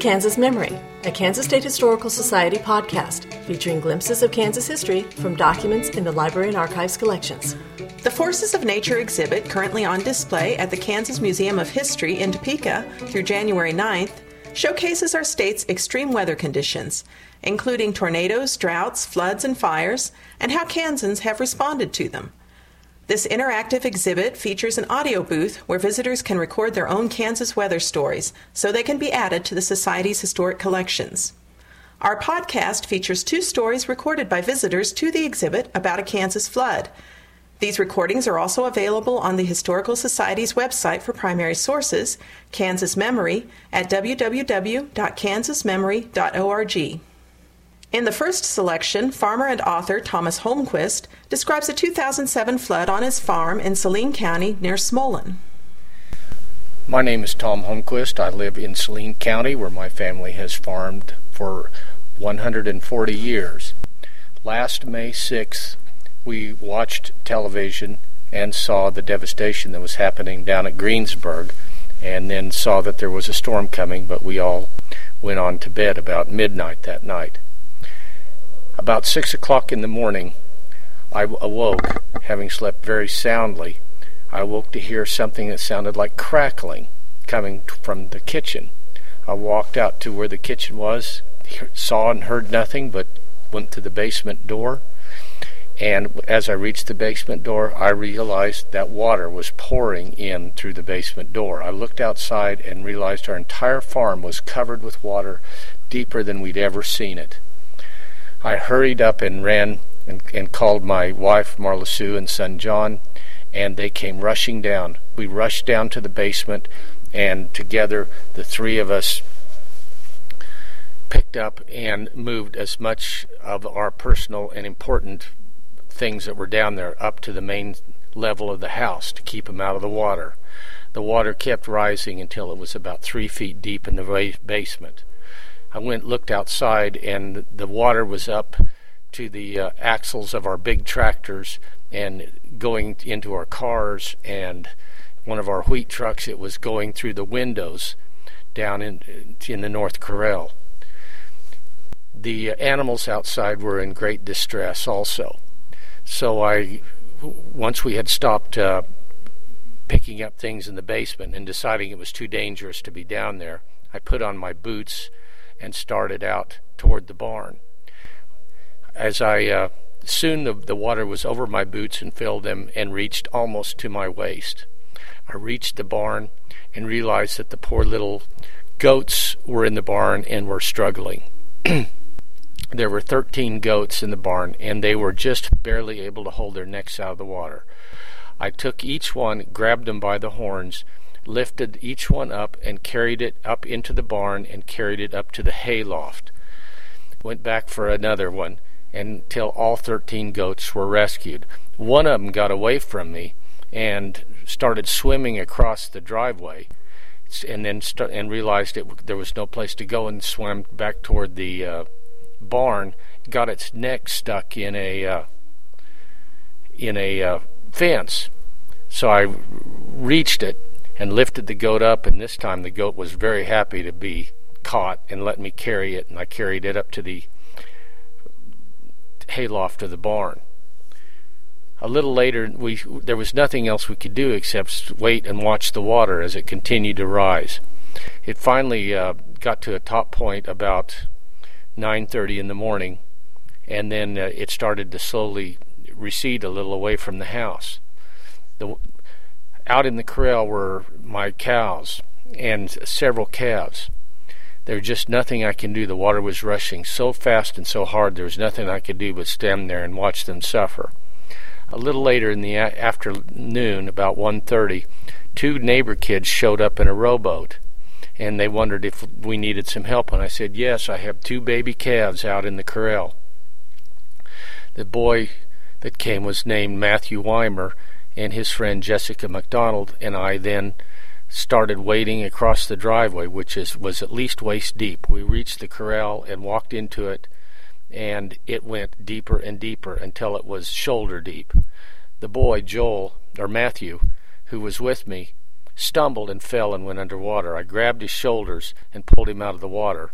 Kansas Memory, a Kansas State Historical Society podcast featuring glimpses of Kansas history from documents in the Library and Archives collections. The Forces of Nature exhibit, currently on display at the Kansas Museum of History in Topeka through January 9th, showcases our state's extreme weather conditions, including tornadoes, droughts, floods, and fires, and how Kansans have responded to them. This interactive exhibit features an audio booth where visitors can record their own Kansas weather stories so they can be added to the Society's historic collections. Our podcast features two stories recorded by visitors to the exhibit about a Kansas flood. These recordings are also available on the Historical Society's website for primary sources, Kansas Memory, at www.kansasmemory.org. In the first selection, farmer and author Thomas Holmquist describes a 2007 flood on his farm in Saline County near Smolan. My name is Tom Holmquist. I live in Saline County where my family has farmed for 140 years. Last May 6th, we watched television and saw the devastation that was happening down at Greensburg and then saw that there was a storm coming, but we all went on to bed about midnight that night. About six o'clock in the morning, I awoke, having slept very soundly. I awoke to hear something that sounded like crackling coming from the kitchen. I walked out to where the kitchen was, saw and heard nothing, but went to the basement door. And as I reached the basement door, I realized that water was pouring in through the basement door. I looked outside and realized our entire farm was covered with water deeper than we'd ever seen it. I hurried up and ran and, and called my wife, Marlysue, and son John, and they came rushing down. We rushed down to the basement, and together the three of us picked up and moved as much of our personal and important things that were down there up to the main level of the house to keep them out of the water. The water kept rising until it was about three feet deep in the basement. I went looked outside, and the water was up to the uh, axles of our big tractors and going into our cars. And one of our wheat trucks, it was going through the windows down in in the North Corral. The animals outside were in great distress also. So I, once we had stopped uh, picking up things in the basement and deciding it was too dangerous to be down there, I put on my boots and started out toward the barn. As I uh, soon the, the water was over my boots and filled them and reached almost to my waist. I reached the barn and realized that the poor little goats were in the barn and were struggling. there were 13 goats in the barn, and they were just barely able to hold their necks out of the water. I took each one, grabbed them by the horns, lifted each one up and carried it up into the barn and carried it up to the hay loft. Went back for another one until all 13 goats were rescued. One of them got away from me and started swimming across the driveway and then st- and realized it there was no place to go and swam back toward the uh, barn got its neck stuck in a uh, in a uh, fence so I reached it and lifted the goat up, and this time the goat was very happy to be caught and let me carry it, and I carried it up to the hayloft of the barn. A little later, we there was nothing else we could do except wait and watch the water as it continued to rise. It finally uh, got to a top point about 9:30 in the morning, and then uh, it started to slowly recede a little away from the house. The out in the corral were my cows and several calves. There was just nothing I can do. The water was rushing so fast and so hard, there was nothing I could do but stand there and watch them suffer. A little later in the afternoon, about 1.30, two neighbor kids showed up in a rowboat, and they wondered if we needed some help. And I said, yes, I have two baby calves out in the corral. The boy that came was named Matthew Weimer, and his friend Jessica McDonald and I then started wading across the driveway, which is was at least waist deep. We reached the corral and walked into it, and it went deeper and deeper until it was shoulder deep. The boy Joel or Matthew, who was with me, stumbled and fell and went underwater. I grabbed his shoulders and pulled him out of the water,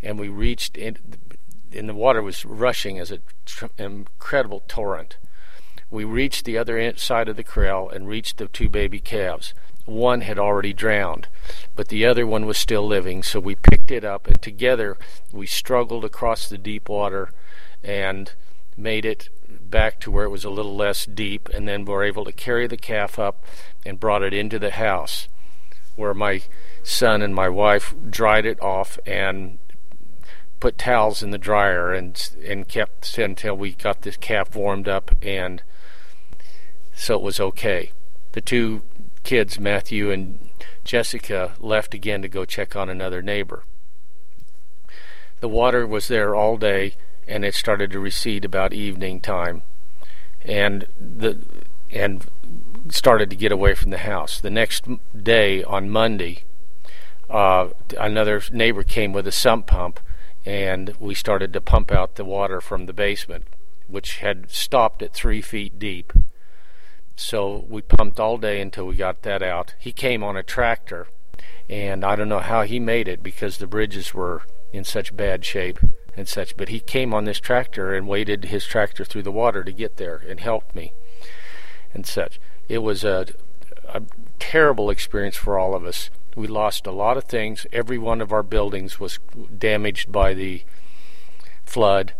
and we reached in, and the water was rushing as an incredible torrent. We reached the other side of the corral and reached the two baby calves. One had already drowned, but the other one was still living, so we picked it up and together we struggled across the deep water and made it back to where it was a little less deep, and then were able to carry the calf up and brought it into the house where my son and my wife dried it off and put towels in the dryer and and kept until we got this calf warmed up and so it was okay. The two kids, Matthew and Jessica, left again to go check on another neighbor. The water was there all day and it started to recede about evening time, and the and started to get away from the house. The next day on Monday, uh, another neighbor came with a sump pump, and we started to pump out the water from the basement, which had stopped at three feet deep. So we pumped all day until we got that out. He came on a tractor, and I don't know how he made it because the bridges were in such bad shape and such. But he came on this tractor and waded his tractor through the water to get there and helped me and such. It was a, a terrible experience for all of us. We lost a lot of things. Every one of our buildings was damaged by the flood.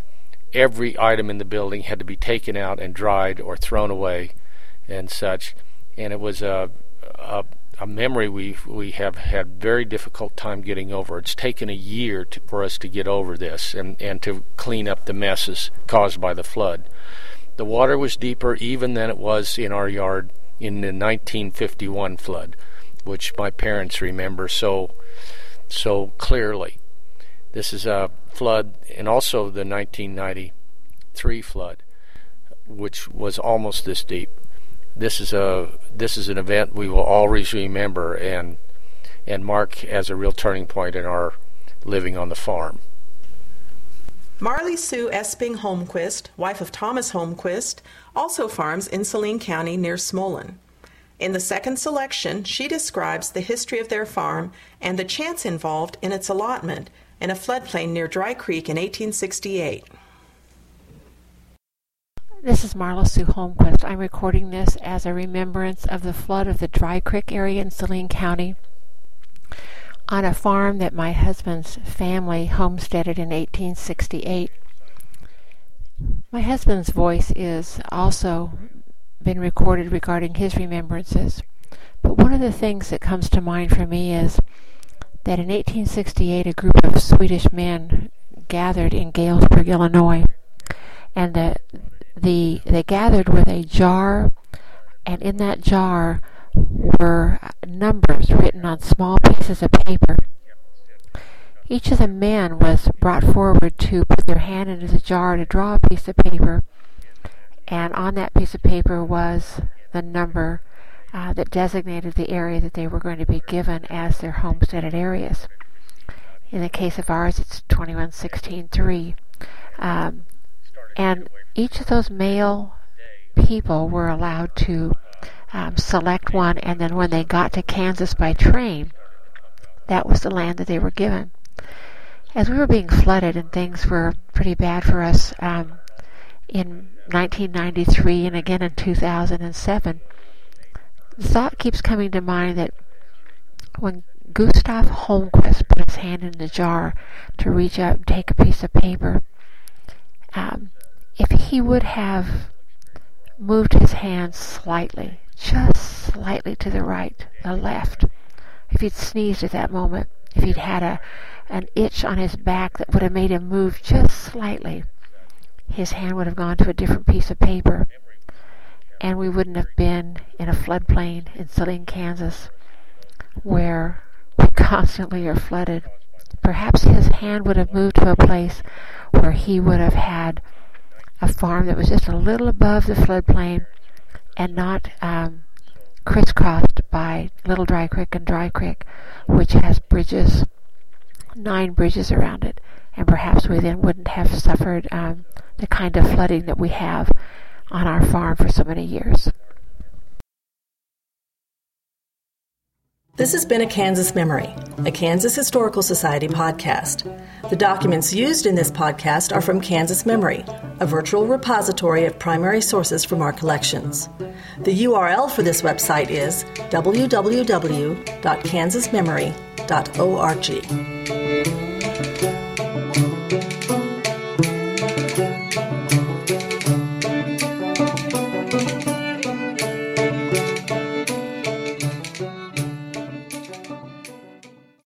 Every item in the building had to be taken out and dried or thrown away and such. And it was a, a a memory we we have had very difficult time getting over. It's taken a year to, for us to get over this and, and to clean up the messes caused by the flood. The water was deeper even than it was in our yard in the 1951 flood, which my parents remember so so clearly. This is a flood, and also the 1993 flood, which was almost this deep this is a this is an event we will always remember and and mark as a real turning point in our living on the farm. Marlysue Esping Holmquist, wife of Thomas Holmquist, also farms in Saline County near Smolan. In the second selection, she describes the history of their farm and the chance involved in its allotment in a floodplain near Dry Creek in 1868. This is Marlysue Holmquist. I'm recording this as a remembrance of the flood of the Dry Creek area in Saline County on a farm that my husband's family homesteaded in 1868. My husband's voice is also been recorded regarding his remembrances. But one of the things that comes to mind for me is that in 1868 a group of Swedish men gathered in Galesburg, Illinois, and the the they gathered with a jar, and in that jar were numbers written on small pieces of paper. Each of the men was brought forward to put their hand into the jar to draw a piece of paper, and on that piece of paper was the number uh, that designated the area that they were going to be given as their homesteaded areas. In the case of ours, it's 2116.3. Um, and each of those male people were allowed to um, select one, and then when they got to Kansas by train, that was the land that they were given. As we were being flooded and things were pretty bad for us um, in 1993 and again in 2007, the thought keeps coming to mind that when Gustav Holmquist put his hand in the jar to reach out and take a piece of paper, um, if he would have moved his hand slightly, just slightly to the right, the left, if he'd sneezed at that moment, if he'd had a an itch on his back that would have made him move just slightly, his hand would have gone to a different piece of paper, and we wouldn't have been in a floodplain in Saline, Kansas, where we constantly are flooded. Perhaps his hand would have moved to a place where he would have had a farm that was just a little above the floodplain and not um, crisscrossed by Little Dry Creek and Dry Creek, which has bridges, nine bridges around it. And perhaps we then wouldn't have suffered um, the kind of flooding that we have on our farm for so many years. This has been a Kansas Memory, a Kansas Historical Society podcast. The documents used in this podcast are from Kansas Memory, a virtual repository of primary sources from our collections. The URL for this website is www.kansasmemory.org.